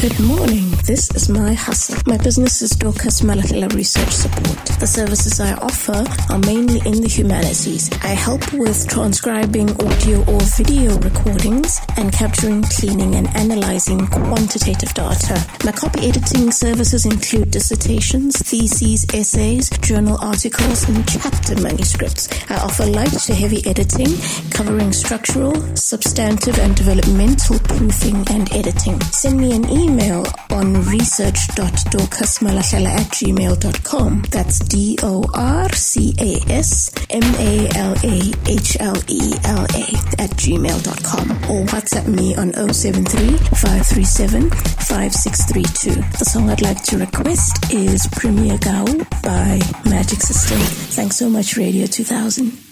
Good morning. This is my hustle. My business is Dorcas Malahlela Research Support. The services I offer are mainly in the humanities. I help with transcribing audio or video recordings and capturing, cleaning, and analyzing quantitative data. My copy editing services include dissertations, theses, essays, journal articles, and chapter manuscripts. I offer light to heavy editing, covering structural, substantive, and developmental proofing and editing. Send me an email on research.dorcasmalahlela at gmail.com. That's D-O-R-C-A-S-M-A-L-A-H-L-E-L-A at gmail.com or WhatsApp me on 073 537 5632. The song I'd like to request is Premier Gaou by Magic System. Thanks so much, Radio 2000.